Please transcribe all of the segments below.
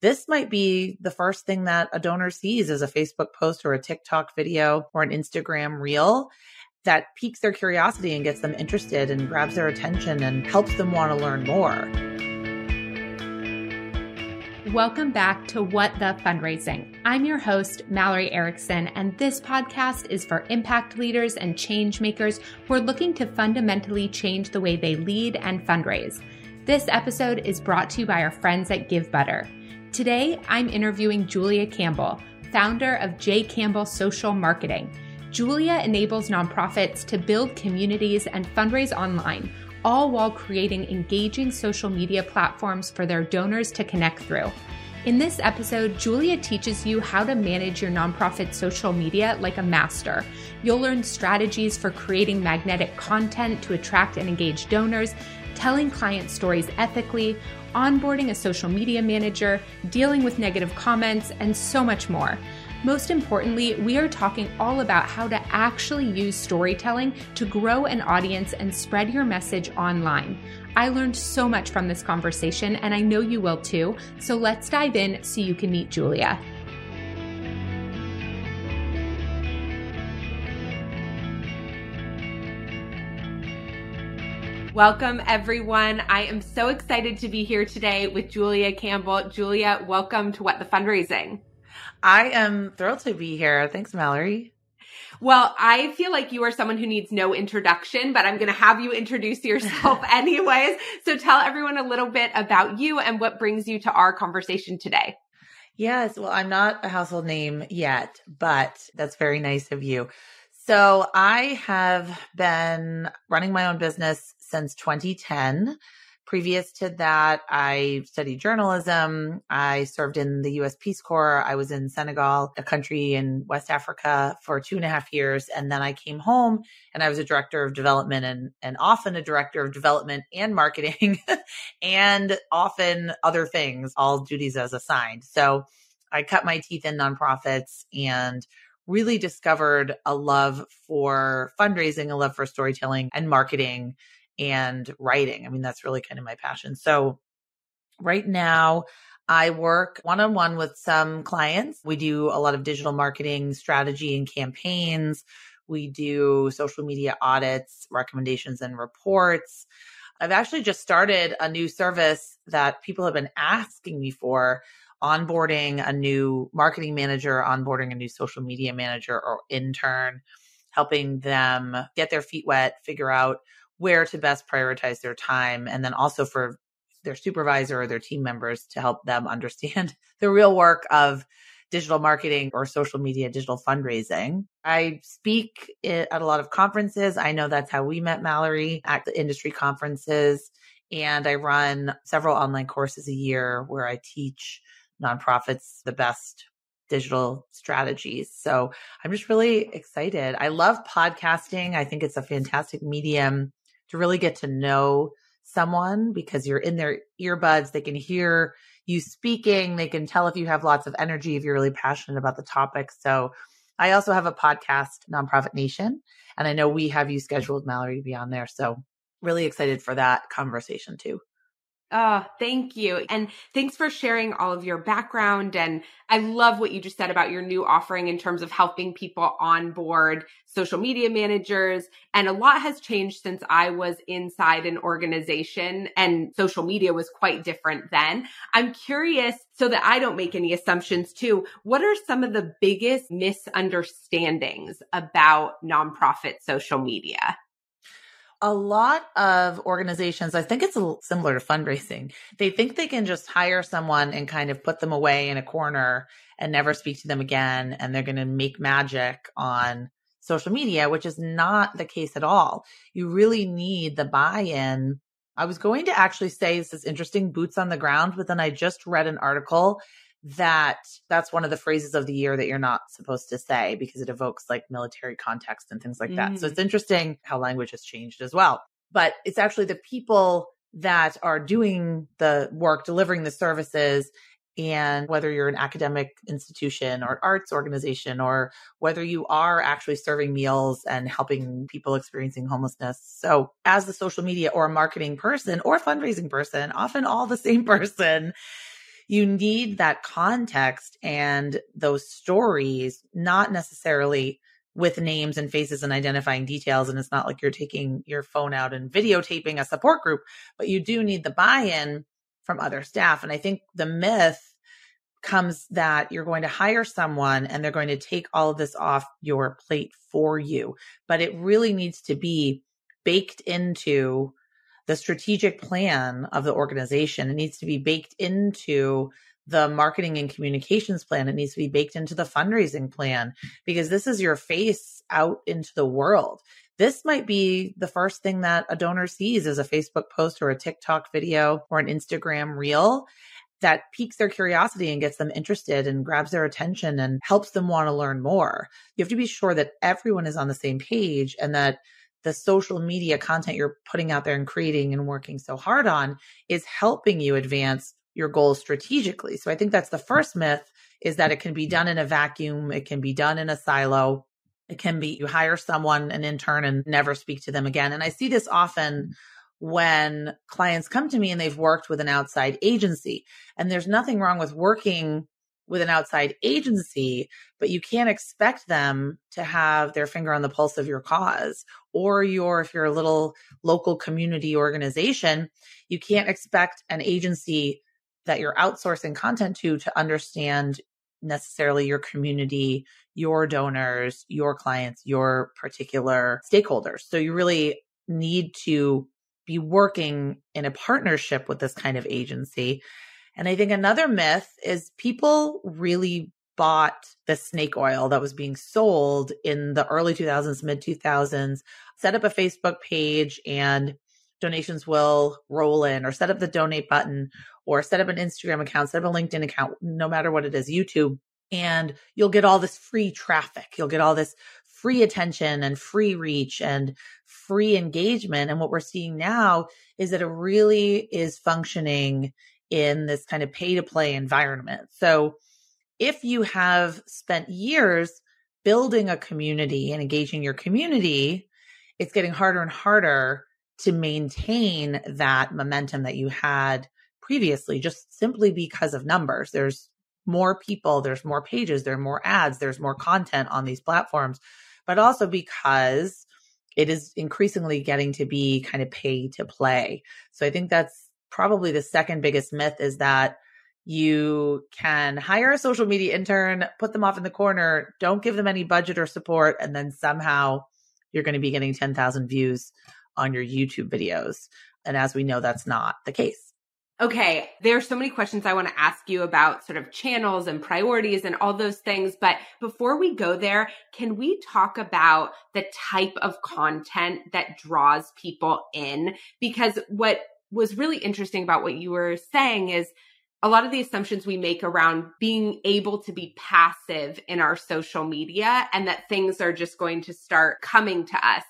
This might be the first thing that a donor sees as a Facebook post or a TikTok video or an Instagram reel that piques their curiosity and gets them interested and grabs their attention and helps them want to learn more. Welcome back to What the Fundraising. I'm your host, Mallory Erickson, and this podcast is for impact leaders and change makers who are looking to fundamentally change the way they lead and fundraise. This episode is brought to you by our friends at Givebutter. Today, I'm interviewing Julia Campbell, founder of J. Campbell Social Marketing. Julia enables nonprofits to build communities and fundraise online, all while creating engaging social media platforms for their donors to connect through. In this episode, Julia teaches you how to manage your nonprofit social media like a master. You'll learn strategies for creating magnetic content to attract and engage donors, telling client stories ethically, onboarding a social media manager, dealing with negative comments, and so much more. Most importantly, we are talking all about how to actually use storytelling to grow an audience and spread your message online. I learned so much from this conversation, and I know you will too. So let's dive in so you can meet Julia. Welcome, everyone. I am so excited to be here today with Julia Campbell. Julia, welcome to What the Fundraising. I am thrilled to be here. Thanks, Mallory. Well, I feel like you are someone who needs no introduction, but I'm going to have you introduce yourself anyways. So tell everyone a little bit about you and what brings you to our conversation today. Yes. Well, I'm not a household name yet, but that's very nice of you. So I have been running my own business since 2010. Previous to that, I studied journalism. I served in the US Peace Corps. I was in Senegal, a country in West Africa for two and a half years. And then I came home and I was a director of development and, and often a director of development and marketing and often other things, all duties as assigned. So I cut my teeth in nonprofits and really discovered a love for fundraising, a love for storytelling and marketing and writing. I mean, that's really kind of my passion. So right now, I work one on one with some clients. We do a lot of digital marketing strategy and campaigns. We do social media audits, recommendations, and reports. I've actually just started a new service that people have been asking me for onboarding a new marketing manager, onboarding a new social media manager or intern, helping them get their feet wet, figure out where to best prioritize their time and then also for their supervisor or their team members to help them understand the real work of digital marketing or social media digital fundraising. I speak at a lot of conferences. I know that's how we met Mallory at the industry conferences. And I run several online courses a year where I teach nonprofits the best digital strategies. So I'm just really excited. I love podcasting. I think it's a fantastic medium to really get to know someone because you're in their earbuds. They can hear you speaking. They can tell if you have lots of energy, if you're really passionate about the topic. So I also have a podcast, Nonprofit Nation, and I know we have you scheduled, Mallory, to be on there. So really excited for that conversation too. Oh, thank you. And thanks for sharing all of your background. And I love what you just said about your new offering in terms of helping people onboard social media managers. And a lot has changed since I was inside an organization and social media was quite different then. I'm curious so that I don't make any assumptions too. What are some of the biggest misunderstandings about nonprofit social media? A lot of organizations, I think it's similar to fundraising. They think they can just hire someone and kind of put them away in a corner and never speak to them again. And they're going to make magic on social media, which is not the case at all. You really need the buy in I was going to actually say this is interesting, boots on the ground, but then I just read an article that that's one of the phrases of the year that you're not supposed to say because it evokes like military context and things like that. Mm. So it's interesting how language has changed as well. But it's actually the people that are doing the work, delivering the services, and whether you're an academic institution or arts organization or whether you are actually serving meals and helping people experiencing homelessness. So as the social media or marketing person or fundraising person, often all the same person, you need that context and those stories, not necessarily with names and faces and identifying details. And it's not like you're taking your phone out and videotaping a support group, but you do need the buy in from other staff. And I think the myth comes that you're going to hire someone and they're going to take all of this off your plate for you. But it really needs to be baked into the strategic plan of the organization. It needs to be baked into the marketing and communications plan. It needs to be baked into the fundraising plan because this is your face out into the world. This might be the first thing that a donor sees is a Facebook post or a TikTok video or an Instagram reel that piques their curiosity and gets them interested and grabs their attention and helps them want to learn more. You have to be sure that everyone is on the same page and that the social media content you're putting out there and creating and working so hard on is helping you advance your goals strategically. So I think that's the first myth is that it can be done in a vacuum. It can be done in a silo. It can be you hire someone, an intern and never speak to them again. And I see this often when clients come to me and they've worked with an outside agency and there's nothing wrong with working with an outside agency, but you can't expect them to have their finger on the pulse of your cause or your, if you're a little local community organization, you can't expect an agency that you're outsourcing content to to understand necessarily your community, your donors, your clients, your particular stakeholders. So you really need to be working in a partnership with this kind of agency. And I think another myth is people really bought the snake oil that was being sold in the early 2000s, mid 2000s, set up a Facebook page and donations will roll in or set up the donate button or set up an Instagram account, set up a LinkedIn account, no matter what it is, YouTube. And you'll get all this free traffic. You'll get all this free attention and free reach and free engagement. And what we're seeing now is that it really is functioning in this kind of pay to play environment. So if you have spent years building a community and engaging your community, it's getting harder and harder to maintain that momentum that you had previously, just simply because of numbers. There's more people, there's more pages, there are more ads, there's more content on these platforms but also because it is increasingly getting to be kind of pay to play. So I think that's probably the second biggest myth is that you can hire a social media intern, put them off in the corner, don't give them any budget or support, and then somehow you're going to be getting 10,000 views on your YouTube videos. And as we know, that's not the case. Okay, there's so many questions I want to ask you about sort of channels and priorities and all those things. But before we go there, can we talk about the type of content that draws people in? Because what was really interesting about what you were saying is a lot of the assumptions we make around being able to be passive in our social media and that things are just going to start coming to us.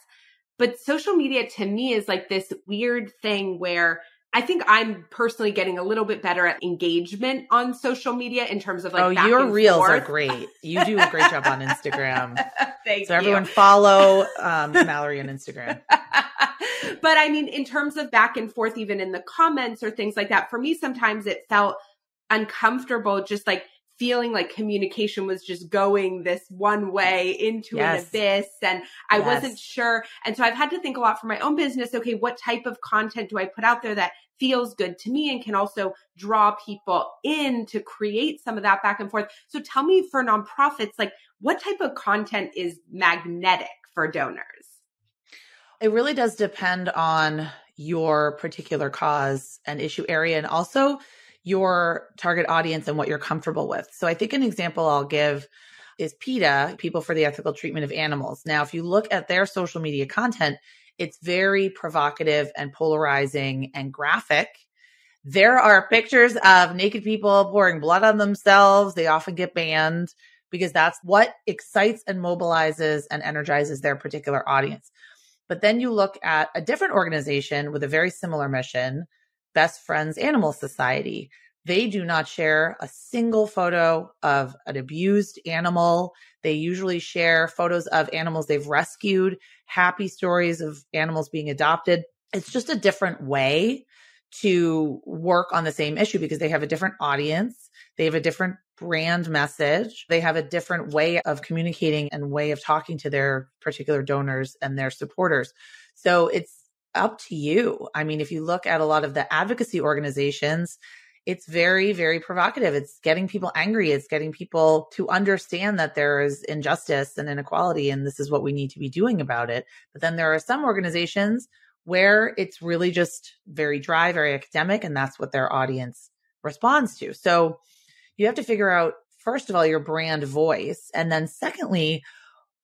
But social media to me is like this weird thing where I think I'm personally getting a little bit better at engagement on social media in terms of like. Oh, your reels forth. are great. You do a great job on Instagram. Thank you. so you. everyone follow um, Mallory on Instagram. but I mean, in terms of back and forth, even in the comments or things like that, for me, sometimes it felt uncomfortable, just like feeling like communication was just going this one way into yes. an abyss and I yes. wasn't sure. And so I've had to think a lot for my own business. Okay, what type of content do I put out there that feels good to me and can also draw people in to create some of that back and forth. So tell me for nonprofits, like what type of content is magnetic for donors? It really does depend on your particular cause and issue area and also your target audience and what you're comfortable with. So I think an example I'll give is PETA, People for the Ethical Treatment of Animals. Now, if you look at their social media content, It's very provocative and polarizing and graphic. There are pictures of naked people pouring blood on themselves. They often get banned because that's what excites and mobilizes and energizes their particular audience. But then you look at a different organization with a very similar mission, Best Friends Animal Society. They do not share a single photo of an abused animal. They usually share photos of animals they've rescued, happy stories of animals being adopted. It's just a different way to work on the same issue because they have a different audience. They have a different brand message. They have a different way of communicating and way of talking to their particular donors and their supporters. So it's up to you. I mean, if you look at a lot of the advocacy organizations, it's very, very provocative. It's getting people angry. It's getting people to understand that there is injustice and inequality, and this is what we need to be doing about it. But then there are some organizations where it's really just very dry, very academic, and that's what their audience responds to. So you have to figure out, first of all, your brand voice. And then secondly,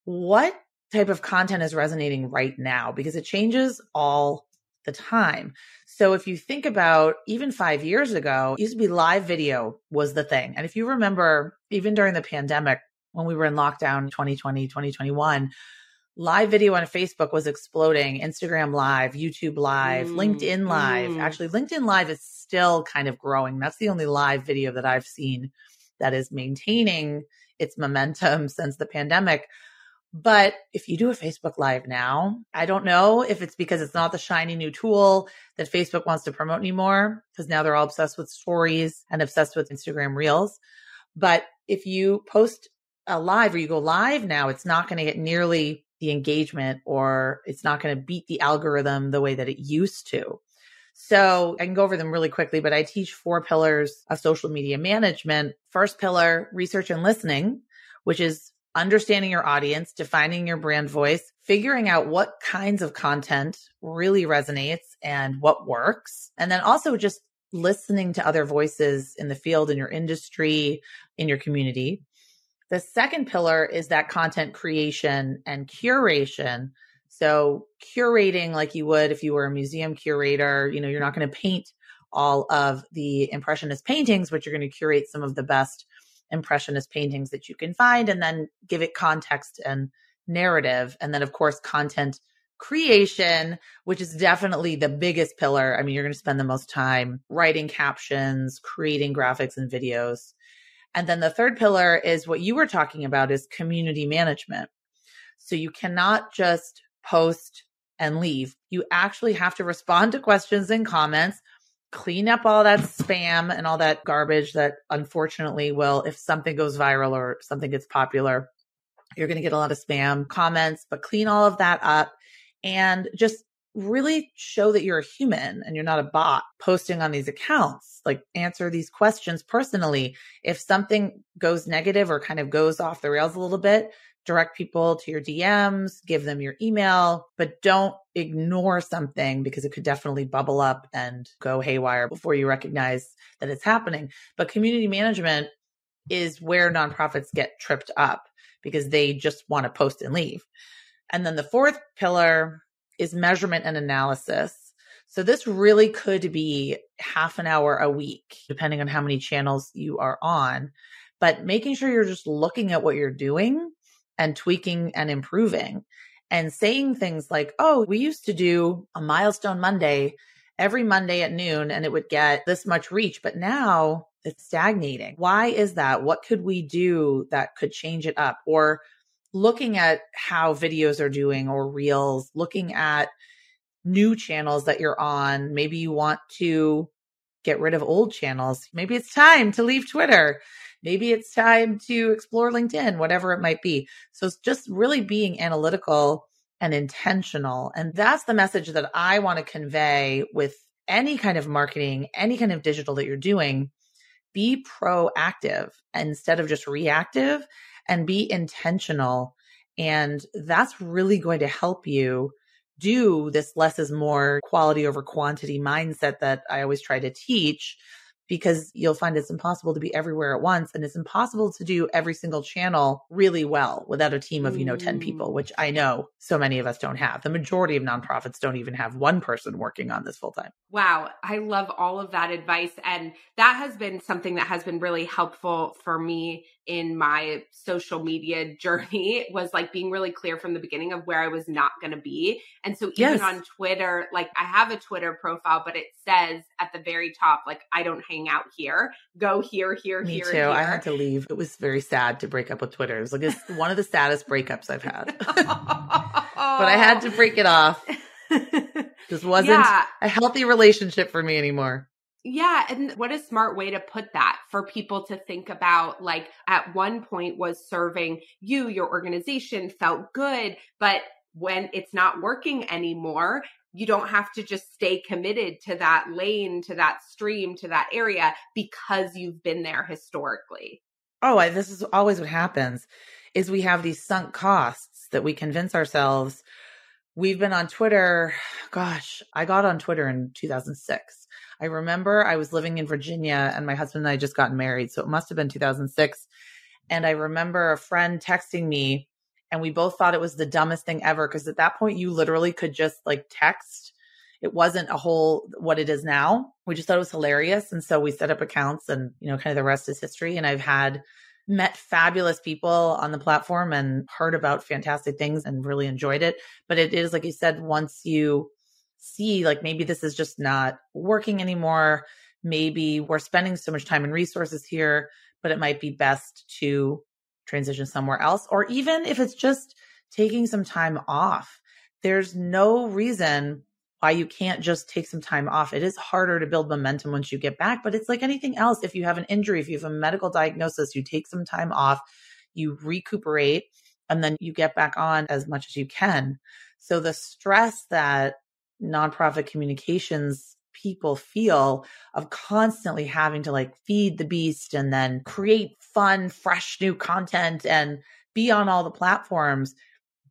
what type of content is resonating right now? Because it changes all the time. So if you think about even five years ago, used to be live video was the thing. And if you remember, even during the pandemic, when we were in lockdown 2020, 2021, live video on Facebook was exploding. Instagram live, YouTube live, mm, LinkedIn live. Mm. Actually, LinkedIn live is still kind of growing. That's the only live video that I've seen that is maintaining its momentum since the pandemic. But if you do a Facebook Live now, I don't know if it's because it's not the shiny new tool that Facebook wants to promote anymore, because now they're all obsessed with stories and obsessed with Instagram Reels. But if you post a live or you go live now, it's not going to get nearly the engagement or it's not going to beat the algorithm the way that it used to. So I can go over them really quickly, but I teach four pillars of social media management. First pillar, research and listening, which is understanding your audience, defining your brand voice, figuring out what kinds of content really resonates and what works. And then also just listening to other voices in the field, in your industry, in your community. The second pillar is that content creation and curation. So curating like you would if you were a museum curator, you know, you're not going to paint all of the impressionist paintings, but you're going to curate some of the best impressionist paintings that you can find and then give it context and narrative. And then of course, content creation, which is definitely the biggest pillar. I mean, you're going to spend the most time writing captions, creating graphics and videos. And then the third pillar is what you were talking about is community management. So you cannot just post and leave. You actually have to respond to questions and comments, clean up all that spam and all that garbage that unfortunately will, if something goes viral or something gets popular, you're going to get a lot of spam comments, but clean all of that up and just really show that you're a human and you're not a bot posting on these accounts. Like answer these questions personally. If something goes negative or kind of goes off the rails a little bit, direct people to your DMs, give them your email, but don't ignore something because it could definitely bubble up and go haywire before you recognize that it's happening. But community management is where nonprofits get tripped up because they just want to post and leave. And then the fourth pillar is measurement and analysis. So this really could be half an hour a week, depending on how many channels you are on. But making sure you're just looking at what you're doing and tweaking and improving and saying things like, Oh, we used to do a milestone Monday every Monday at noon and it would get this much reach, but now it's stagnating. Why is that? What could we do that could change it up? Or looking at how videos are doing or reels, looking at new channels that you're on. Maybe you want to get rid of old channels. Maybe it's time to leave Twitter. Maybe it's time to explore LinkedIn, whatever it might be. So it's just really being analytical and intentional. And that's the message that I want to convey with any kind of marketing, any kind of digital that you're doing. Be proactive instead of just reactive and be intentional. And that's really going to help you do this less is more quality over quantity mindset that I always try to teach because you'll find it's impossible to be everywhere at once and it's impossible to do every single channel really well without a team of, you know, 10 people, which I know so many of us don't have. The majority of nonprofits don't even have one person working on this full time. Wow, I love all of that advice and that has been something that has been really helpful for me in my social media journey was like being really clear from the beginning of where I was not going to be. And so even yes. on Twitter, like I have a Twitter profile, but it says at the very top, like I don't hang out here. Go here, here, Me here. Me too. Here. I had to leave. It was very sad to break up with Twitter. It was like it's one of the saddest breakups I've had. but I had to break it off. This wasn't yeah. a healthy relationship for me anymore. Yeah. And what a smart way to put that for people to think about. Like at one point was serving you, your organization felt good, but when it's not working anymore, you don't have to just stay committed to that lane, to that stream, to that area because you've been there historically. Oh, I, this is always what happens is we have these sunk costs that we convince ourselves we've been on Twitter. Gosh, I got on Twitter in 2006. I remember I was living in Virginia and my husband and I just got married. So it must have been 2006. And I remember a friend texting me and we both thought it was the dumbest thing ever because at that point you literally could just like text. It wasn't a whole what it is now. We just thought it was hilarious. And so we set up accounts and, you know, kind of the rest is history. And I've had met fabulous people on the platform and heard about fantastic things and really enjoyed it. But it is, like you said, once you see, like, maybe this is just not working anymore. Maybe we're spending so much time and resources here, but it might be best to transition somewhere else. Or even if it's just taking some time off, there's no reason why you can't just take some time off. It is harder to build momentum once you get back, but it's like anything else. If you have an injury, if you have a medical diagnosis, you take some time off, you recuperate, and then you get back on as much as you can. So the stress that nonprofit communications people feel of constantly having to like feed the beast and then create fun, fresh new content and be on all the platforms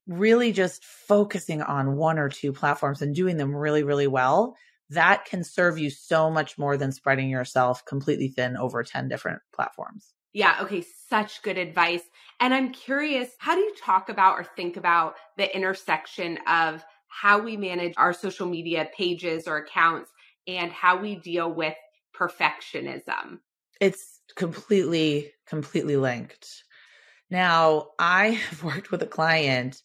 really just focusing on one or two platforms and doing them really, really well, that can serve you so much more than spreading yourself completely thin over 10 different platforms. Yeah. Okay. Such good advice. And I'm curious, how do you talk about or think about the intersection of how we manage our social media pages or accounts and how we deal with perfectionism? It's completely, completely linked. Now, I have worked with a client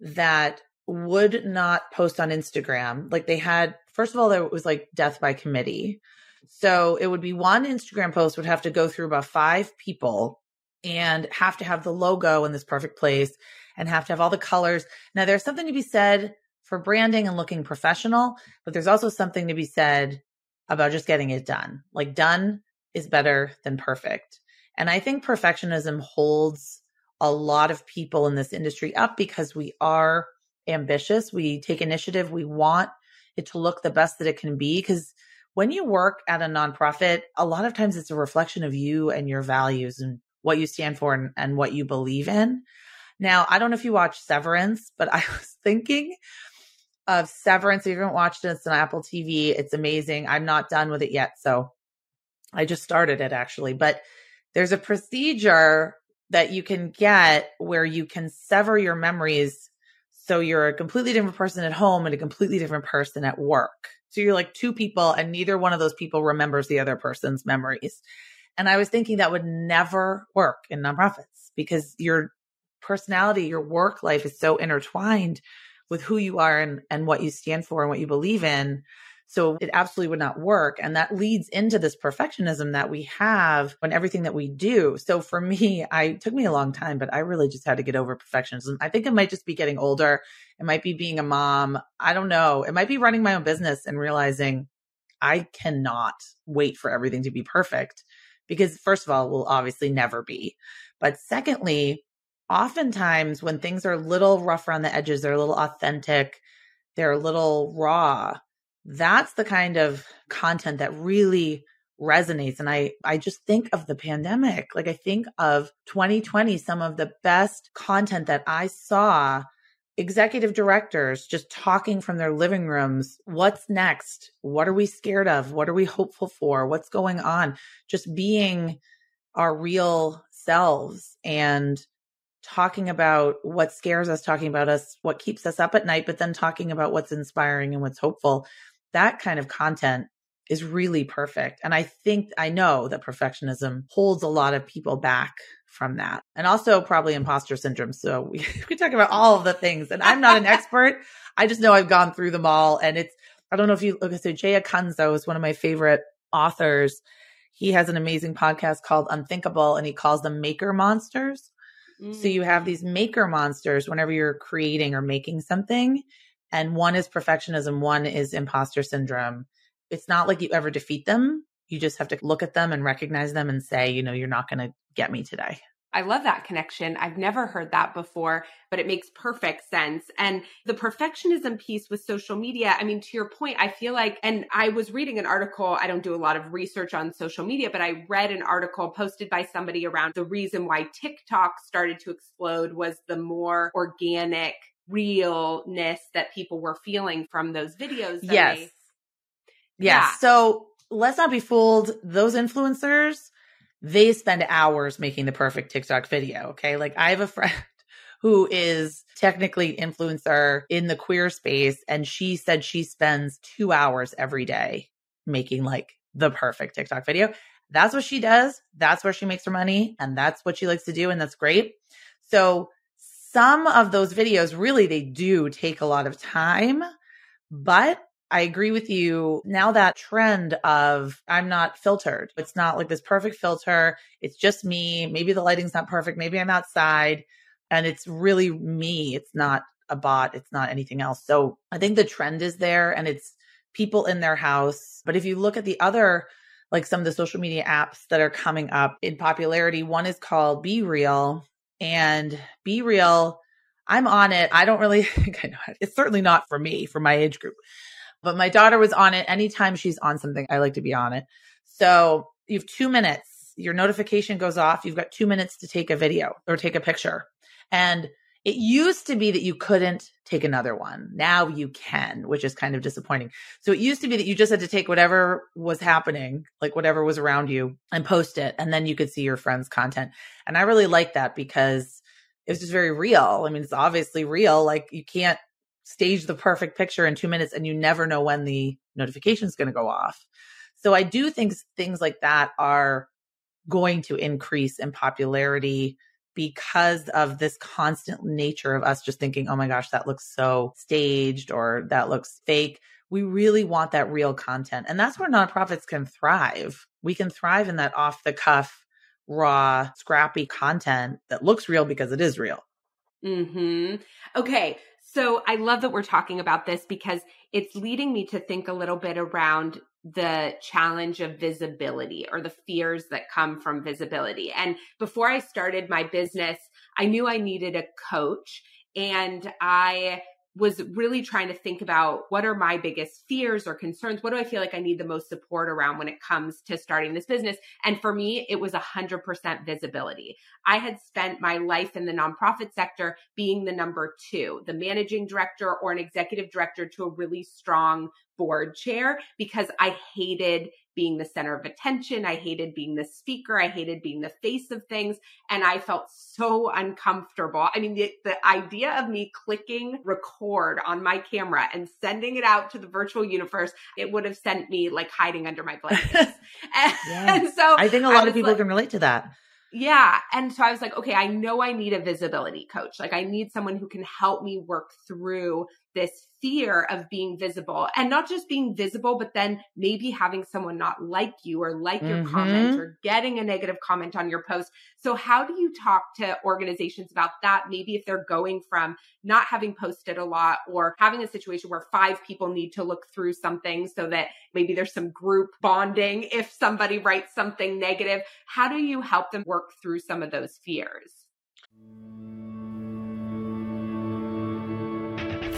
that would not post on Instagram. Like they had, first of all, there was like death by committee. So it would be one Instagram post would have to go through about five people and have to have the logo in this perfect place and have to have all the colors. Now there's something to be said for branding and looking professional, but there's also something to be said about just getting it done. Like done is better than perfect. And I think perfectionism holds a lot of people in this industry up because we are ambitious. We take initiative. We want it to look the best that it can be. Because when you work at a nonprofit, a lot of times it's a reflection of you and your values and what you stand for and, and what you believe in. Now, I don't know if you watch Severance, but I was thinking of Severance. If you haven't watched it, it's on Apple TV. It's amazing. I'm not done with it yet. So I just started it actually, but there's a procedure that you can get where you can sever your memories so you're a completely different person at home and a completely different person at work. So you're like two people and neither one of those people remembers the other person's memories. And I was thinking that would never work in nonprofits because your personality, your work life is so intertwined with who you are and, and what you stand for and what you believe in so it absolutely would not work. And that leads into this perfectionism that we have on everything that we do. So for me, I took me a long time, but I really just had to get over perfectionism. I think it might just be getting older. It might be being a mom. I don't know. It might be running my own business and realizing I cannot wait for everything to be perfect because first of all, will obviously never be. But secondly, oftentimes when things are a little rough around the edges, they're a little authentic, they're a little raw that's the kind of content that really resonates and i i just think of the pandemic like i think of 2020 some of the best content that i saw executive directors just talking from their living rooms. What's next? What are we scared of? What are we hopeful for? What's going on? Just being our real selves and talking about what scares us, talking about us, what keeps us up at night, but then talking about what's inspiring and what's hopeful. That kind of content is really perfect. And I think I know that perfectionism holds a lot of people back from that. And also probably imposter syndrome. So we, we talk about all of the things. And I'm not an expert. I just know I've gone through them all. And it's, I don't know if you look, so Jay Acunzo is one of my favorite authors. He has an amazing podcast called Unthinkable and he calls them maker monsters. Mm. So you have these maker monsters whenever you're creating or making something. And one is perfectionism, one is imposter syndrome. It's not like you ever defeat them. You just have to look at them and recognize them and say, you know, you're not going to get me today. I love that connection. I've never heard that before, but it makes perfect sense. And the perfectionism piece with social media, I mean, to your point, I feel like, and I was reading an article, I don't do a lot of research on social media, but I read an article posted by somebody around the reason why TikTok started to explode was the more organic realness that people were feeling from those videos. Yes. They, yes. Yeah. So let's not be fooled. Those influencers, they spend hours making the perfect TikTok video. Okay. Like I have a friend who is technically influencer in the queer space. And she said she spends two hours every day making like the perfect TikTok video. That's what she does. That's where she makes her money. And that's what she likes to do. And that's great. So some of those videos really, they do take a lot of time, but I agree with you. Now that trend of I'm not filtered. It's not like this perfect filter. It's just me. Maybe the lighting's not perfect. Maybe I'm outside and it's really me. It's not a bot. It's not anything else. So I think the trend is there and it's people in their house. But if you look at the other, like some of the social media apps that are coming up in popularity, one is called BeReal and BeReal. I'm on it. I don't really think I know it. It's certainly not for me, for my age group. But my daughter was on it. Anytime she's on something, I like to be on it. So you have two minutes. Your notification goes off. You've got two minutes to take a video or take a picture. And it used to be that you couldn't take another one. Now you can, which is kind of disappointing. So it used to be that you just had to take whatever was happening, like whatever was around you and post it. And then you could see your friend's content. And I really like that because it was just very real. I mean, it's obviously real. Like you can't stage the perfect picture in two minutes and you never know when the notification is going to go off. So I do think things like that are going to increase in popularity because of this constant nature of us just thinking, oh my gosh, that looks so staged or that looks fake. We really want that real content. And that's where nonprofits can thrive. We can thrive in that off the cuff, raw, scrappy content that looks real because it is real. Hmm. Okay. So I love that we're talking about this because it's leading me to think a little bit around the challenge of visibility or the fears that come from visibility. And before I started my business, I knew I needed a coach and I was really trying to think about what are my biggest fears or concerns? What do I feel like I need the most support around when it comes to starting this business? And for me, it was 100% visibility. I had spent my life in the nonprofit sector being the number two, the managing director or an executive director to a really strong board chair because I hated being the center of attention. I hated being the speaker. I hated being the face of things. And I felt so uncomfortable. I mean, the, the idea of me clicking record on my camera and sending it out to the virtual universe, it would have sent me like hiding under my blankets. and, yeah. and so I think a lot of people like, can relate to that. Yeah. And so I was like, okay, I know I need a visibility coach. Like I need someone who can help me work through this fear of being visible and not just being visible, but then maybe having someone not like you or like your mm-hmm. comment or getting a negative comment on your post. So, how do you talk to organizations about that? Maybe if they're going from not having posted a lot or having a situation where five people need to look through something so that maybe there's some group bonding if somebody writes something negative. How do you help them work through some of those fears?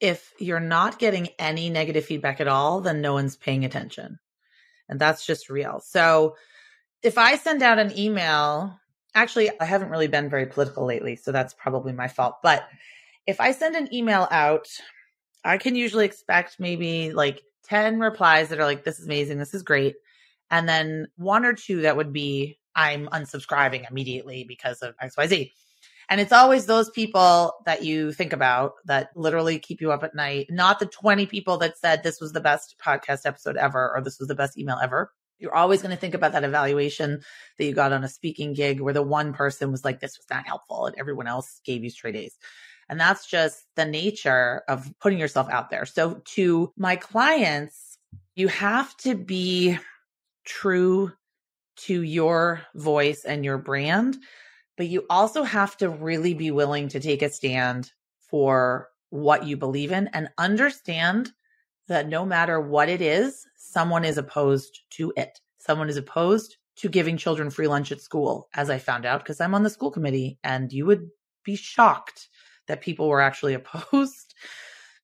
if you're not getting any negative feedback at all, then no one's paying attention. And that's just real. So if I send out an email, actually, I haven't really been very political lately, so that's probably my fault. But if I send an email out, I can usually expect maybe like 10 replies that are like, this is amazing, this is great. And then one or two that would be, I'm unsubscribing immediately because of XYZ. And it's always those people that you think about that literally keep you up at night, not the 20 people that said this was the best podcast episode ever or this was the best email ever. You're always going to think about that evaluation that you got on a speaking gig where the one person was like, this was not helpful and everyone else gave you straight A's. And that's just the nature of putting yourself out there. So to my clients, you have to be true to your voice and your brand but you also have to really be willing to take a stand for what you believe in and understand that no matter what it is, someone is opposed to it. Someone is opposed to giving children free lunch at school, as I found out because I'm on the school committee, and you would be shocked that people were actually opposed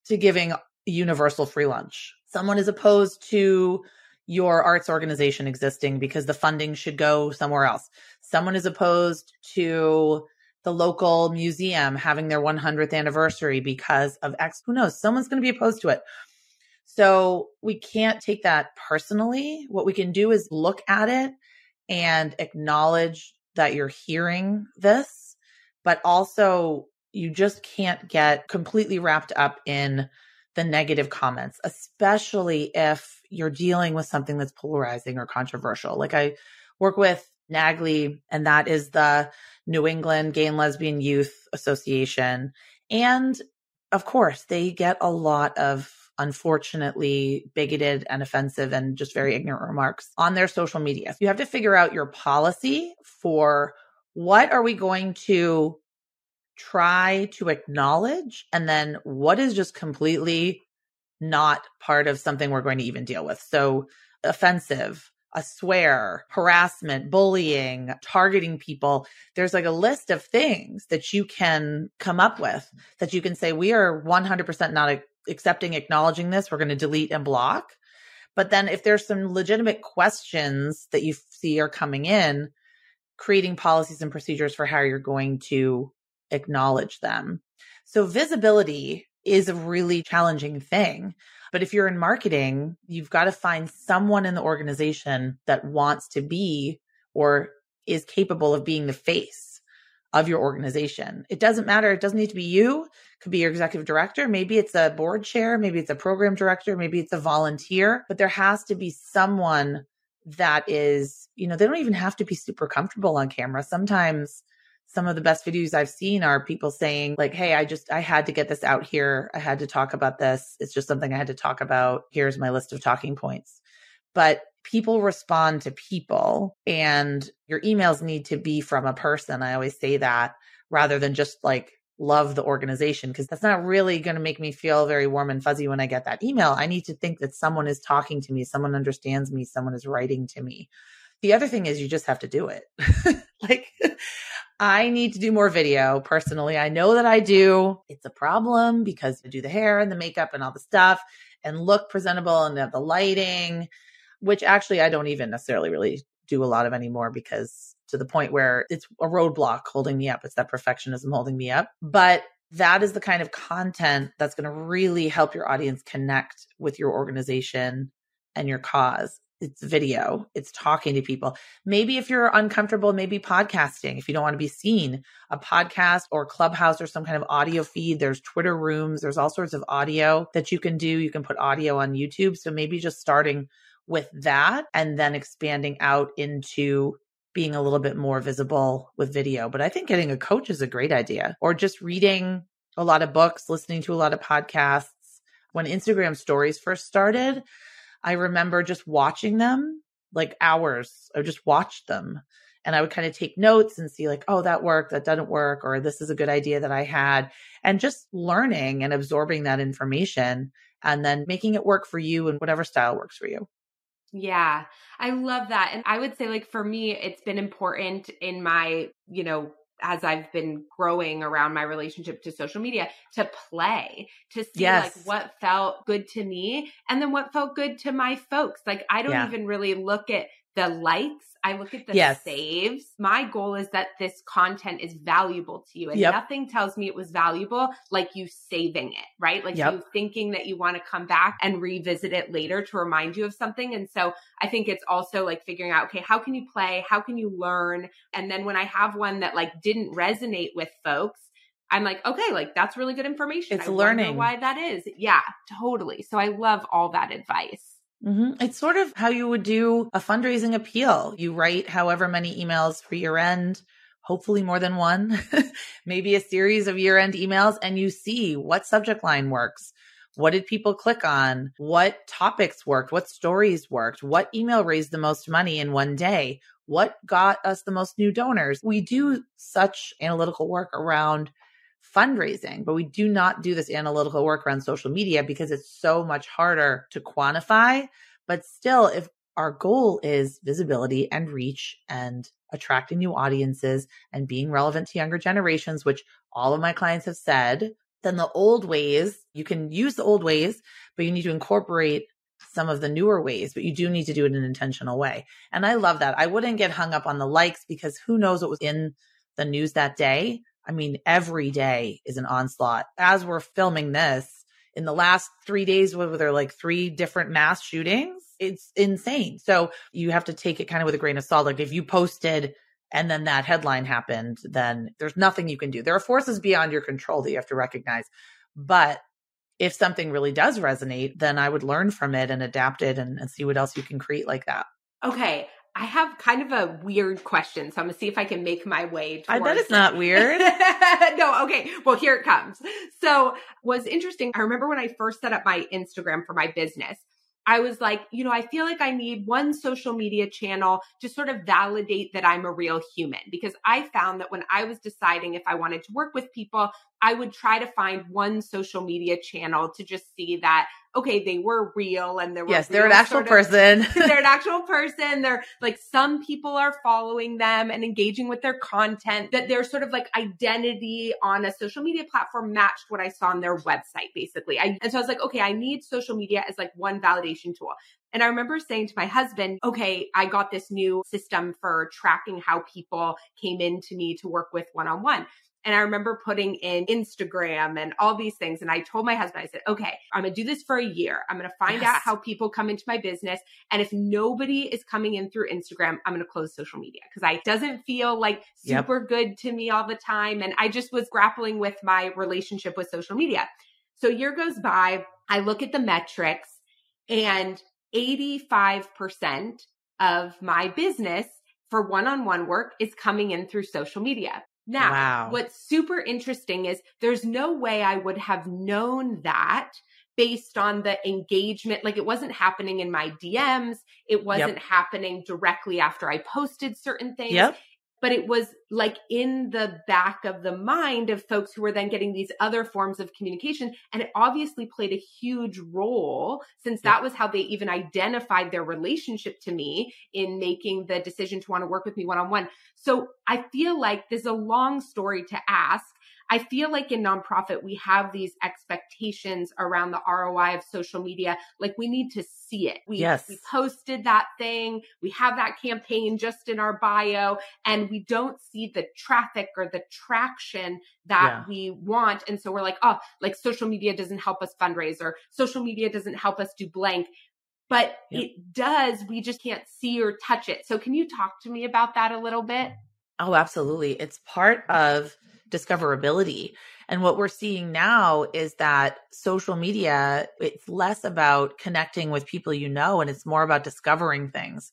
to giving universal free lunch. Someone is opposed to your arts organization existing because the funding should go somewhere else. Someone is opposed to the local museum having their 100th anniversary because of X. Who knows? Someone's going to be opposed to it. So we can't take that personally. What we can do is look at it and acknowledge that you're hearing this, but also you just can't get completely wrapped up in the negative comments, especially if you're dealing with something that's polarizing or controversial. Like I work with NAGLY, and that is the New England Gay and Lesbian Youth Association. And of course, they get a lot of unfortunately bigoted and offensive and just very ignorant remarks on their social media. You have to figure out your policy for what are we going to try to acknowledge and then what is just completely not part of something we're going to even deal with. So offensive, a swear, harassment, bullying, targeting people. There's like a list of things that you can come up with that you can say, we are 100% not accepting, acknowledging this. We're going to delete and block. But then if there's some legitimate questions that you see are coming in, creating policies and procedures for how you're going to acknowledge them. So visibility is a really challenging thing. But if you're in marketing, you've got to find someone in the organization that wants to be or is capable of being the face of your organization. It doesn't matter. It doesn't need to be you. It could be your executive director. Maybe it's a board chair. Maybe it's a program director. Maybe it's a volunteer, but there has to be someone that is, you know, they don't even have to be super comfortable on camera. Sometimes some of the best videos I've seen are people saying like, Hey, I just, I had to get this out here. I had to talk about this. It's just something I had to talk about. Here's my list of talking points. But people respond to people and your emails need to be from a person. I always say that rather than just like love the organization because that's not really going to make me feel very warm and fuzzy when I get that email. I need to think that someone is talking to me, someone understands me, someone is writing to me. The other thing is you just have to do it. like I need to do more video personally. I know that I do. It's a problem because I do the hair and the makeup and all the stuff and look presentable and have the lighting, which actually I don't even necessarily really do a lot of anymore because to the point where it's a roadblock holding me up. It's that perfectionism holding me up. But that is the kind of content that's going to really help your audience connect with your organization and your cause it's video, it's talking to people. Maybe if you're uncomfortable, maybe podcasting, if you don't want to be seen, a podcast or clubhouse or some kind of audio feed. There's Twitter rooms, there's all sorts of audio that you can do. You can put audio on YouTube. So maybe just starting with that and then expanding out into being a little bit more visible with video. But I think getting a coach is a great idea or just reading a lot of books, listening to a lot of podcasts When Instagram stories first started, I remember just watching them like hours. I just watched them and I would kind of take notes and see like, oh, that worked, that doesn't work, or this is a good idea that I had. And just learning and absorbing that information and then making it work for you and whatever style works for you. Yeah, I love that. And I would say, like, for me, it's been important in my, you know, as I've been growing around my relationship to social media to play, to see yes. like what felt good to me and then what felt good to my folks. Like, I don't yeah. even really look at the likes I look at the yes. saves. My goal is that this content is valuable to you. And yep. nothing tells me it was valuable like you saving it, right? Like yep. you thinking that you want to come back and revisit it later to remind you of something. And so I think it's also like figuring out, okay, how can you play? How can you learn? And then when I have one that like didn't resonate with folks, I'm like, okay, like that's really good information. It's I learning why that is. Yeah, totally. So I love all that advice. Mm-hmm. It's sort of how you would do a fundraising appeal. You write however many emails for year end, hopefully more than one, maybe a series of year end emails, and you see what subject line works. What did people click on? What topics worked? What stories worked? What email raised the most money in one day? What got us the most new donors? We do such analytical work around fundraising, but we do not do this analytical work around social media because it's so much harder to quantify. But still, if our goal is visibility and reach and attracting new audiences and being relevant to younger generations, which all of my clients have said, then the old ways, you can use the old ways, but you need to incorporate some of the newer ways, but you do need to do it in an intentional way. And I love that. I wouldn't get hung up on the likes because who knows what was in the news that day. I mean, every day is an onslaught. As we're filming this, in the last three days, were there like three different mass shootings? It's insane. So you have to take it kind of with a grain of salt. Like if you posted and then that headline happened, then there's nothing you can do. There are forces beyond your control that you have to recognize. But if something really does resonate, then I would learn from it and adapt it and, and see what else you can create like that. Okay. I have kind of a weird question, so I'm gonna see if I can make my way. I bet it's not weird. no, okay. Well, here it comes. So, was interesting. I remember when I first set up my Instagram for my business. I was like, you know, I feel like I need one social media channel to sort of validate that I'm a real human because I found that when I was deciding if I wanted to work with people, I would try to find one social media channel to just see that okay, they were real and they were yes, they're an actual of, person. they're an actual person. They're like some people are following them and engaging with their content. That their sort of like identity on a social media platform matched what I saw on their website, basically. I, and so I was like, okay, I need social media as like one validation tool. And I remember saying to my husband, okay, I got this new system for tracking how people came in to me to work with one on one. And I remember putting in Instagram and all these things. And I told my husband, I said, okay, I'm going to do this for a year. I'm going to find yes. out how people come into my business. And if nobody is coming in through Instagram, I'm going to close social media because I doesn't feel like super yep. good to me all the time. And I just was grappling with my relationship with social media. So year goes by. I look at the metrics and 85% of my business for one-on-one work is coming in through social media. Now, wow. what's super interesting is there's no way I would have known that based on the engagement. Like it wasn't happening in my DMs. It wasn't yep. happening directly after I posted certain things. Yep but it was like in the back of the mind of folks who were then getting these other forms of communication. And it obviously played a huge role since that was how they even identified their relationship to me in making the decision to want to work with me one on one. So I feel like there's a long story to ask I feel like in nonprofit, we have these expectations around the ROI of social media. Like we need to see it. We, yes. we posted that thing. We have that campaign just in our bio and we don't see the traffic or the traction that yeah. we want. And so we're like, oh, like social media doesn't help us fundraise or social media doesn't help us do blank but yep. it does. We just can't see or touch it. So, can you talk to me about that a little bit? Oh, absolutely. It's part of discoverability. And what we're seeing now is that social media, it's less about connecting with people you know, and it's more about discovering things.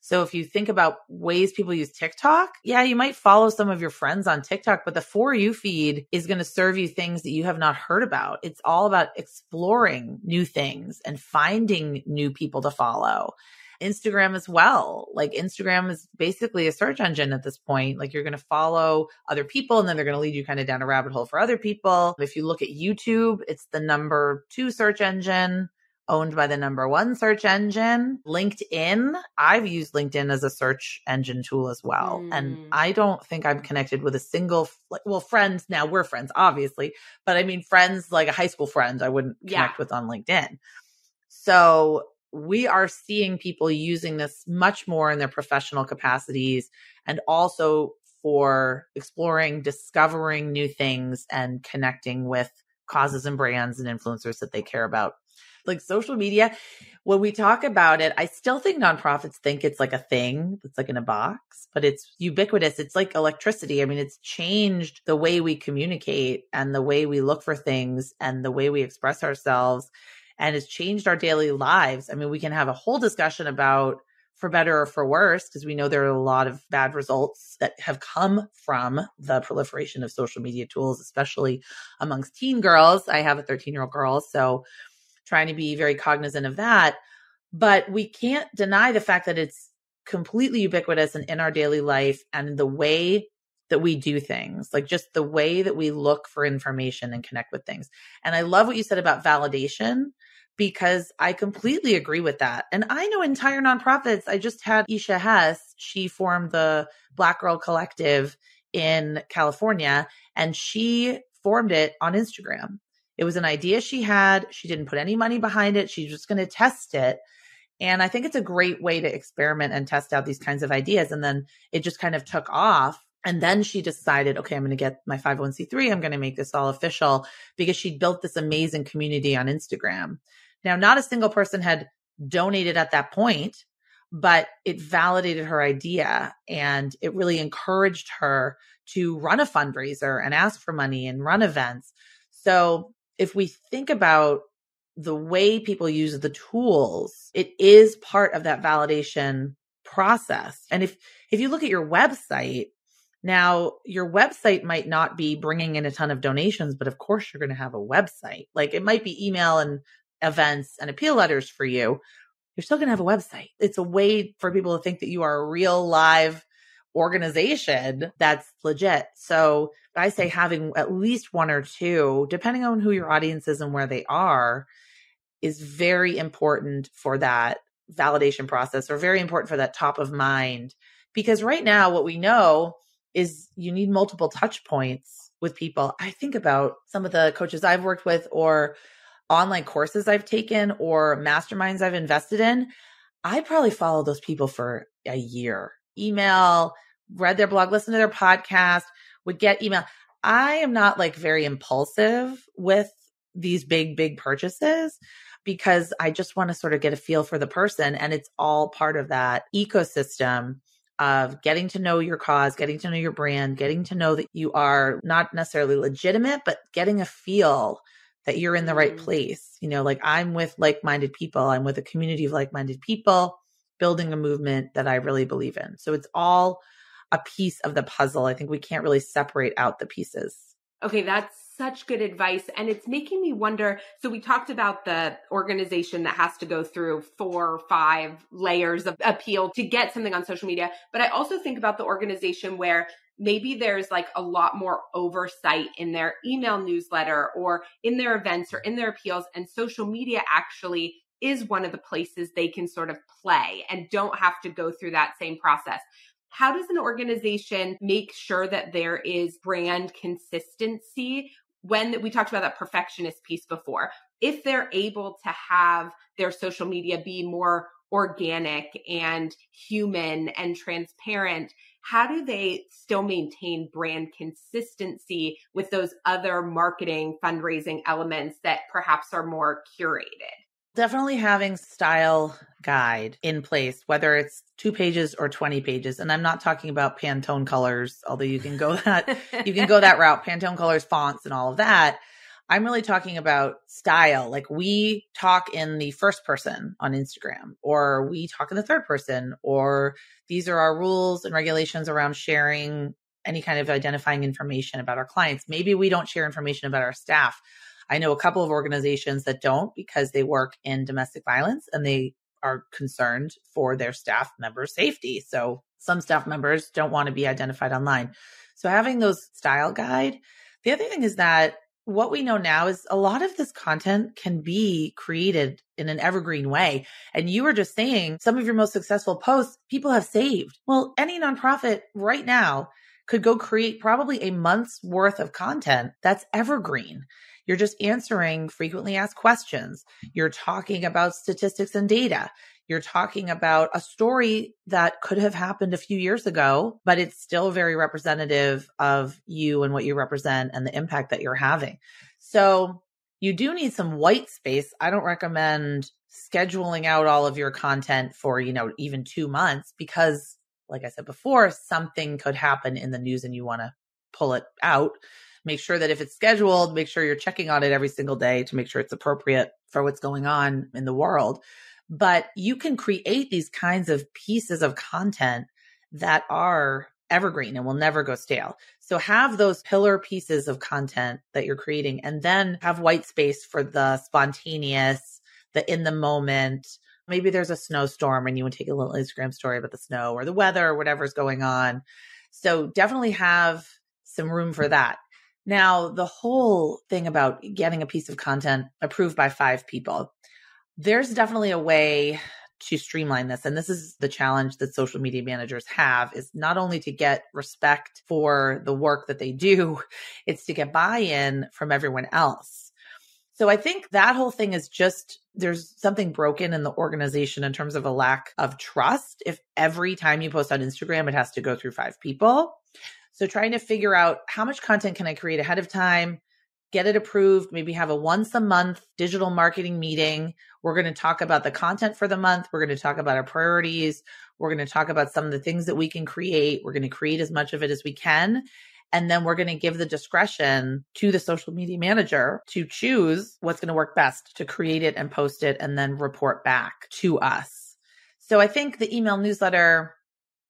So if you think about ways people use TikTok, yeah, you might follow some of your friends on TikTok, but the For You feed is going to serve you things that you have not heard about. It's all about exploring new things and finding new people to follow. Instagram as well. Like Instagram is basically a search engine at this point. Like you're going to follow other people and then they're going to lead you kind of down a rabbit hole for other people. If you look at YouTube, it's the number two search engine owned by the number one search engine. LinkedIn, I've used LinkedIn as a search engine tool as well. Mm. And I don't think I'm connected with a single, well, friends now, we're friends, obviously, but I mean, friends like a high school friend, I wouldn't connect yeah. with on LinkedIn. So we are seeing people using this much more in their professional capacities and also for exploring, discovering new things and connecting with causes and brands and influencers that they care about like social media, when we talk about it, I still think nonprofits think it's like a thing that's like in a box, but it's ubiquitous. It's like electricity. I mean, it's changed the way we communicate and the way we look for things and the way we express ourselves. And has changed our daily lives. I mean, we can have a whole discussion about for better or for worse, because we know there are a lot of bad results that have come from the proliferation of social media tools, especially amongst teen girls. I have a 13 year old girl. So trying to be very cognizant of that. But we can't deny the fact that it's completely ubiquitous and in our daily life and the way that we do things, like just the way that we look for information and connect with things. And I love what you said about validation because I completely agree with that. And I know entire nonprofits. I just had Isha Hess, she formed the Black Girl Collective in California, and she formed it on Instagram. It was an idea she had. She didn't put any money behind it. She's just going to test it. And I think it's a great way to experiment and test out these kinds of ideas. And then it just kind of took off. And then she decided, okay, I'm going to get my 501c3. I'm going to make this all official because she built this amazing community on Instagram. Now, not a single person had donated at that point, but it validated her idea and it really encouraged her to run a fundraiser and ask for money and run events. So if we think about the way people use the tools, it is part of that validation process. And if, if you look at your website, now your website might not be bringing in a ton of donations, but of course you're going to have a website. Like it might be email and events and appeal letters for you. You're still going to have a website. It's a way for people to think that you are a real live organization that's legit. So I say mm. having at least one or two, depending on who your audience is and where they are, is very important for that validation process or very important for that top of mind. Because right now, what we know is you need multiple touch points with people. I think about some of the coaches I've worked with or online courses I've taken or masterminds I've invested in. I probably follow those people for a year. Email, read their blog, listened to their podcast, would get email. I am not like very impulsive with these big, big purchases because I just want to sort of get a feel for the person. And it's all part of that ecosystem of getting to know your cause, getting to know your brand, getting to know that you are not necessarily legitimate, but getting a feel that you're in the right place. You know, like I'm with like minded people, I'm with a community of like minded people, building a movement that I really believe in. So it's all a piece of the puzzle. I think we can't really separate out the pieces. Okay, that's such good advice. And it's making me wonder. So, we talked about the organization that has to go through four or five layers of appeal to get something on social media. But I also think about the organization where maybe there's like a lot more oversight in their email newsletter or in their events or in their appeals. And social media actually is one of the places they can sort of play and don't have to go through that same process. How does an organization make sure that there is brand consistency when we talked about that perfectionist piece before? If they're able to have their social media be more organic and human and transparent, how do they still maintain brand consistency with those other marketing fundraising elements that perhaps are more curated? definitely having style guide in place, whether it's two pages or 20 pages. And I'm not talking about Pantone colors, although you can go that, you can go that route, Pantone colors, fonts and all of that. I'm really talking about style. Like we talk in the first person on Instagram, or we talk in the third person, or these are our rules and regulations around sharing any kind of identifying information about our clients. Maybe we don't share information about our staff. I know a couple of organizations that don't because they work in domestic violence and they are concerned for their staff members' safety. So some staff members don't want to be identified online. So having those style guide. The other thing is that what we know now is a lot of this content can be created in an evergreen way. And you were just saying some of your most successful posts people have saved. Well, any nonprofit right now could go create probably a month's worth of content that's evergreen. You're just answering frequently asked questions. You're talking about statistics and data. You're talking about a story that could have happened a few years ago, but it's still very representative of you and what you represent and the impact that you're having. So you do need some white space. I don't recommend scheduling out all of your content for, you know, even two months because, like I said before, something could happen in the news and you want to pull it out. Make sure that if it's scheduled, make sure you're checking on it every single day to make sure it's appropriate for what's going on in the world but you can create these kinds of pieces of content that are evergreen and will never go stale. So have those pillar pieces of content that you're creating and then have white space for the spontaneous, the in the moment. Maybe there's a snowstorm and you would take a little Instagram story about the snow or the weather or whatever's going on. So definitely have some room for that. Now, the whole thing about getting a piece of content approved by five people there's definitely a way to streamline this. And this is the challenge that social media managers have is not only to get respect for the work that they do it's to get buy-in from everyone else. So i think that whole thing is just there's something broken in the organization in terms of a lack of trust. If every time you post on instagram it has to go through five people. So trying to figure out how much content can i create ahead of time get it approved, maybe have a once a month digital marketing meeting. We're going to talk about the content for the month. We're going to talk about our priorities. We're going to talk about some of the things that we can create. We're going to create as much of it as we can. And then we're going to give the discretion to the social media manager to choose what's going to work best to create it and post it and then report back to us. So I think the email newsletter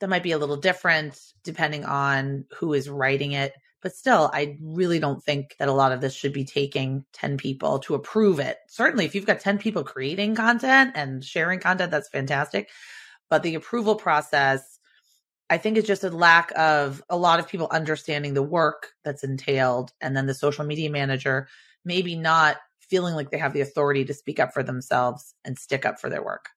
that might be a little different depending on who is writing it. But still, I really don't think that a lot of this should be taking 10 people to approve it. Certainly, if you've got 10 people creating content and sharing content, that's fantastic. But the approval process, I think, is just a lack of a lot of people understanding the work that's entailed. And then the social media manager maybe not feeling like they have the authority to speak up for themselves and stick up for their work.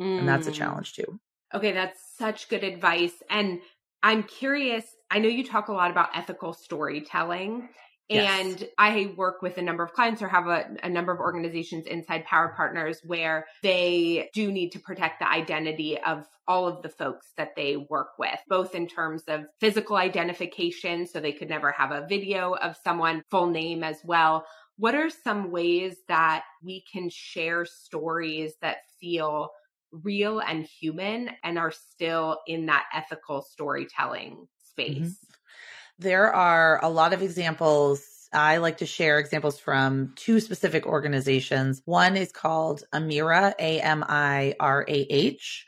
Mm. And that's a mm. challenge too. Okay, that's such good advice. And I'm curious, I know you talk a lot about ethical storytelling. Yes. And I work with a number of clients or have a, a, number of organizations inside Power Partners where they do need to protect the identity of all of the folks that they work with, both in terms of physical identification, so they could never have a video of someone full name as well. What are some ways that we can share stories that feel real and human and are still in that ethical storytelling mm-hmm. space. Mm-hmm. There are a lot of examples. I like to share examples from two specific organizations. One is called Amirah, A M I R A H.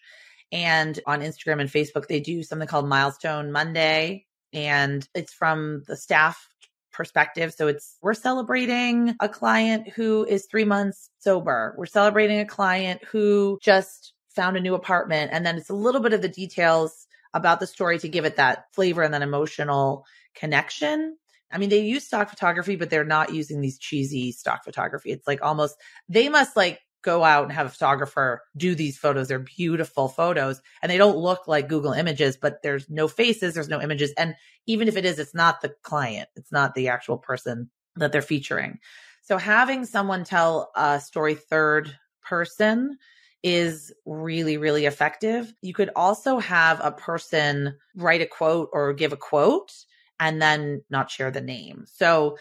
And on Instagram and Facebook, they do something called Milestone Monday. And it's from the staff perspective. So it's we're celebrating a client who is three months sober. We're celebrating a client who just found a new apartment. And then it's a little bit of the details about the story to give it that flavor and that emotional connection. I mean, they use stock photography, but they're not using these cheesy stock photography. It's like almost, they must like go out and have a photographer do these photos. They're beautiful photos and they don't look like Google images, but there's no faces, there's no images. And even if it is, it's not the client, it's not the actual person that they're featuring. So having someone tell a story third person is really, really effective. You could also have a person write a quote or give a quote and then not share the name. So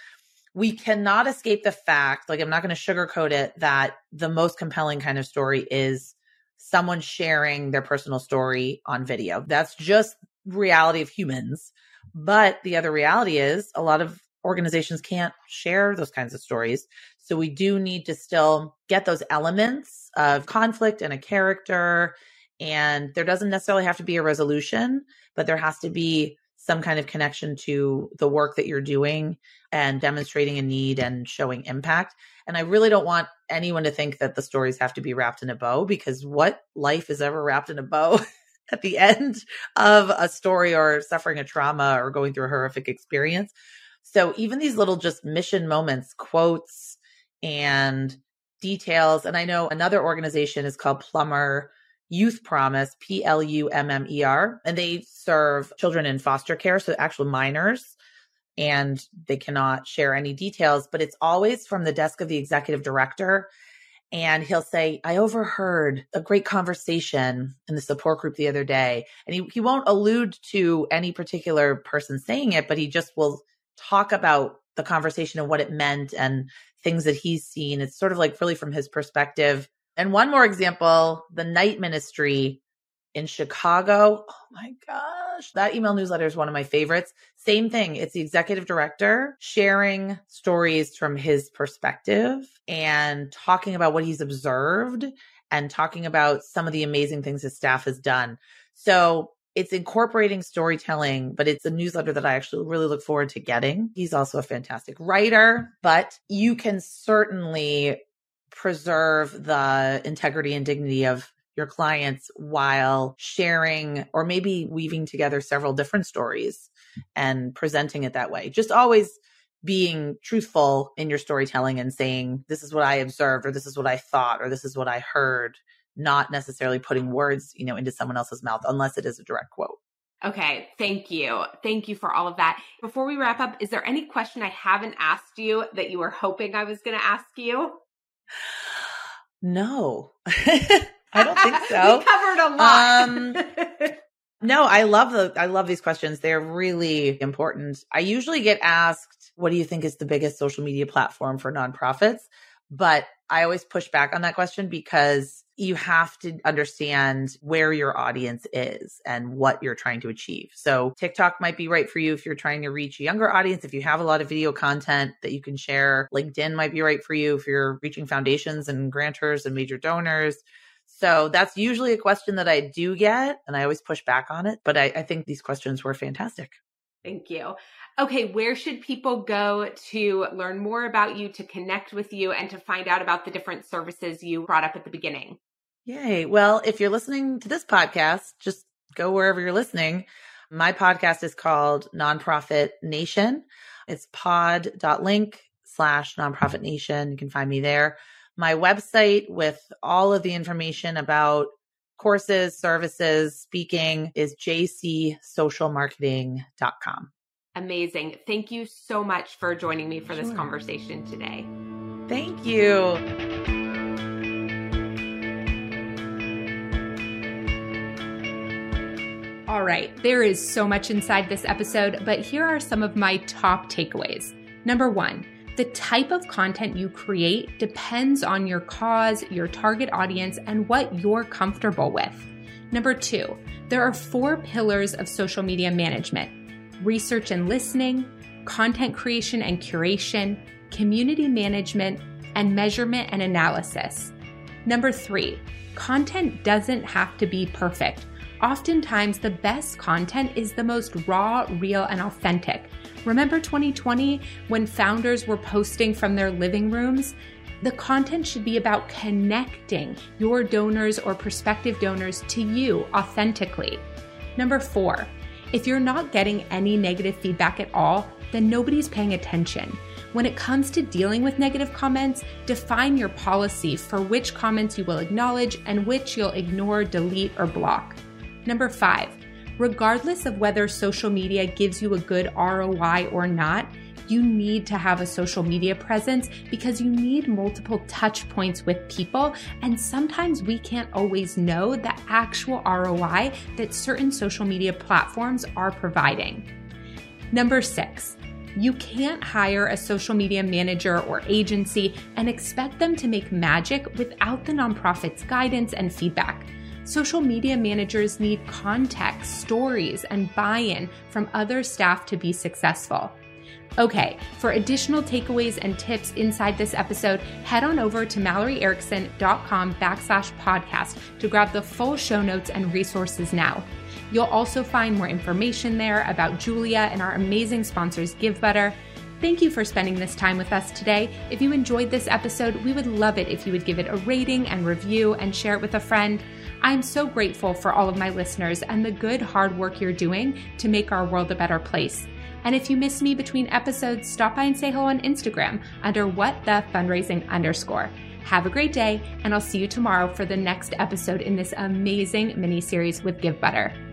we cannot escape the fact, like, I'm not going to sugarcoat it, that the most compelling kind of story is someone sharing their personal story on video. That's just reality of humans. But the other reality is a lot of organizations can't share those kinds of stories. So we do need to still get those elements of conflict and a character. And there doesn't necessarily have to be a resolution, but there has to be some kind of connection to the work that you're doing and demonstrating a need and showing impact. And I really don't want anyone to think that the stories have to be wrapped in a bow because what life is ever wrapped in a bow at the end of a story or suffering a trauma or going through a horrific experience. So even these little just mission moments, quotes and details. And I know another organization is called Plummer Youth Promise, P L U M M E R, and they serve children in foster care, so actual minors, and they cannot share any details, but it's always from the desk of the executive director. And he'll say, I overheard a great conversation in the support group the other day. And he, he won't allude to any particular person saying it, but he just will talk about the conversation and what it meant and things that he's seen. It's sort of like really from his perspective. And one more example the Night Ministry in Chicago. Oh my gosh, that email newsletter is one of my favorites. Same thing. It's the executive director sharing stories from his perspective and talking about what he's observed and talking about some of the amazing things his staff has done. So it's incorporating storytelling, but it's a newsletter that I actually really look forward to getting. He's also a fantastic writer, but you can certainly preserve the integrity and dignity of your clients while sharing or maybe weaving together several different stories and presenting it that way. Just always being truthful in your storytelling and saying, this is what I observed, or this is what I thought, or this is what I heard not necessarily putting words, you know, into someone else's mouth unless it is a direct quote. Okay, thank you. Thank you for all of that. Before we wrap up, is there any question I haven't asked you that you were hoping I was going to ask you? No. I don't think so. we covered a lot. Um, no, I love the I love these questions. They're really important. I usually get asked, what do you think is the biggest social media platform for nonprofits? But I always push back on that question because you have to understand where your audience is and what you're trying to achieve. So TikTok might be right for you if you're trying to reach a younger audience. If you have a lot of video content that you can share, LinkedIn might be right for you if you're reaching foundations and grantors and major donors. So that's usually a question that I do get, and I always push back on it. But I, I think these questions were fantastic. Thank you. Okay, where should people go to learn more about you, to connect with you, and to find out about the different services you brought up at the beginning? Yay. Well, if you're listening to this podcast, just go wherever you're listening. My podcast is called Nonprofit Nation. It's pod.link slash nonprofit nation. You can find me there. My website with all of the information about courses, services, speaking is jcsocialmarketing.com. Amazing. Thank you so much for joining me for this conversation today. Thank you. All right, there is so much inside this episode, but here are some of my top takeaways. Number one, the type of content you create depends on your cause, your target audience, and what you're comfortable with. Number two, there are four pillars of social media management research and listening, content creation and curation, community management, and measurement and analysis. Number three, content doesn't have to be perfect. Oftentimes, the best content is the most raw, real, and authentic. Remember 2020 when founders were posting from their living rooms? The content should be about connecting your donors or prospective donors to you authentically. Number four, if you're not getting any negative feedback at all, then nobody's paying attention. When it comes to dealing with negative comments, define your policy for which comments you will acknowledge and which you'll ignore, delete, or block. Number five, regardless of whether social media gives you a good ROI or not, you need to have a social media presence because you need multiple touch points with people. And sometimes we can't always know the actual ROI that certain social media platforms are providing. Number six, you can't hire a social media manager or agency and expect them to make magic without the nonprofit's guidance and feedback. Social media managers need context, stories, and buy in from other staff to be successful. Okay, for additional takeaways and tips inside this episode, head on over to malloryerickson.com backslash podcast to grab the full show notes and resources now. You'll also find more information there about Julia and our amazing sponsors, Givebutter. Thank you for spending this time with us today. If you enjoyed this episode, we would love it if you would give it a rating and review and share it with a friend. I'm so grateful for all of my listeners and the good, hard work you're doing to make our world a better place. And if you miss me between episodes, stop by and say hello on Instagram under what the fundraising underscore. Have a great day, and I'll see you tomorrow for the next episode in this amazing mini series with Givebutter.